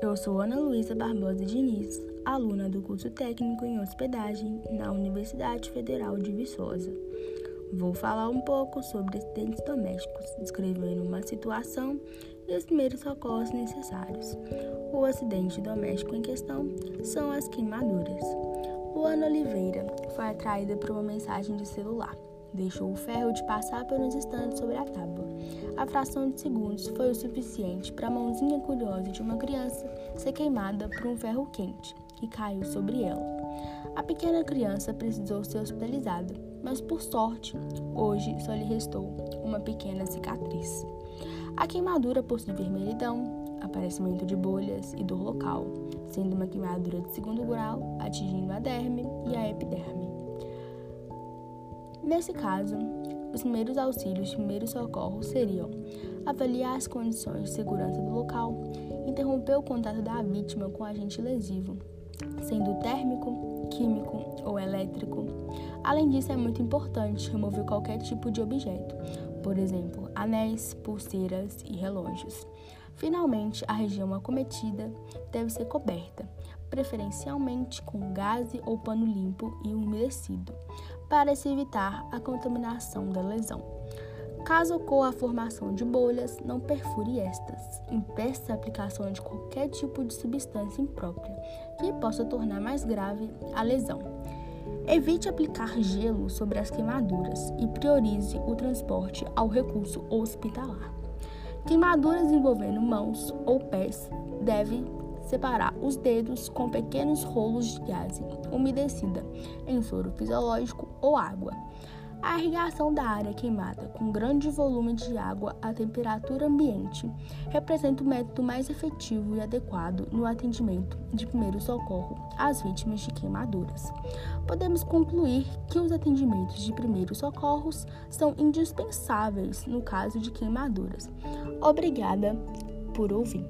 Eu sou Ana Luísa Barbosa Diniz, aluna do curso técnico em hospedagem na Universidade Federal de Viçosa. Vou falar um pouco sobre acidentes domésticos, descrevendo uma situação e os primeiros socorros necessários. O acidente doméstico em questão são as queimaduras. Luana Oliveira foi atraída por uma mensagem de celular deixou o ferro de passar por uns instantes sobre a tábua. A fração de segundos foi o suficiente para a mãozinha curiosa de uma criança ser queimada por um ferro quente que caiu sobre ela. A pequena criança precisou ser hospitalizada, mas por sorte, hoje só lhe restou uma pequena cicatriz. A queimadura possui vermelhidão, aparecimento de bolhas e dor local, sendo uma queimadura de segundo grau atingindo a derme e a epiderme. Nesse caso, os primeiros auxílios de primeiros socorros seriam avaliar as condições de segurança do local, interromper o contato da vítima com agente lesivo, sendo térmico, químico ou elétrico. Além disso, é muito importante remover qualquer tipo de objeto, por exemplo, anéis, pulseiras e relógios. Finalmente, a região acometida deve ser coberta, preferencialmente com gaze ou pano limpo e umedecido, para se evitar a contaminação da lesão. Caso ocorra a formação de bolhas, não perfure estas. Impeça a aplicação de qualquer tipo de substância imprópria que possa tornar mais grave a lesão. Evite aplicar gelo sobre as queimaduras e priorize o transporte ao recurso hospitalar. Queimaduras envolvendo mãos ou pés devem separar os dedos com pequenos rolos de gaze umedecida em soro fisiológico ou água. A irrigação da área queimada com grande volume de água à temperatura ambiente representa o método mais efetivo e adequado no atendimento de primeiro socorro às vítimas de queimaduras. Podemos concluir que os atendimentos de primeiros socorros são indispensáveis no caso de queimaduras. Obrigada por ouvir.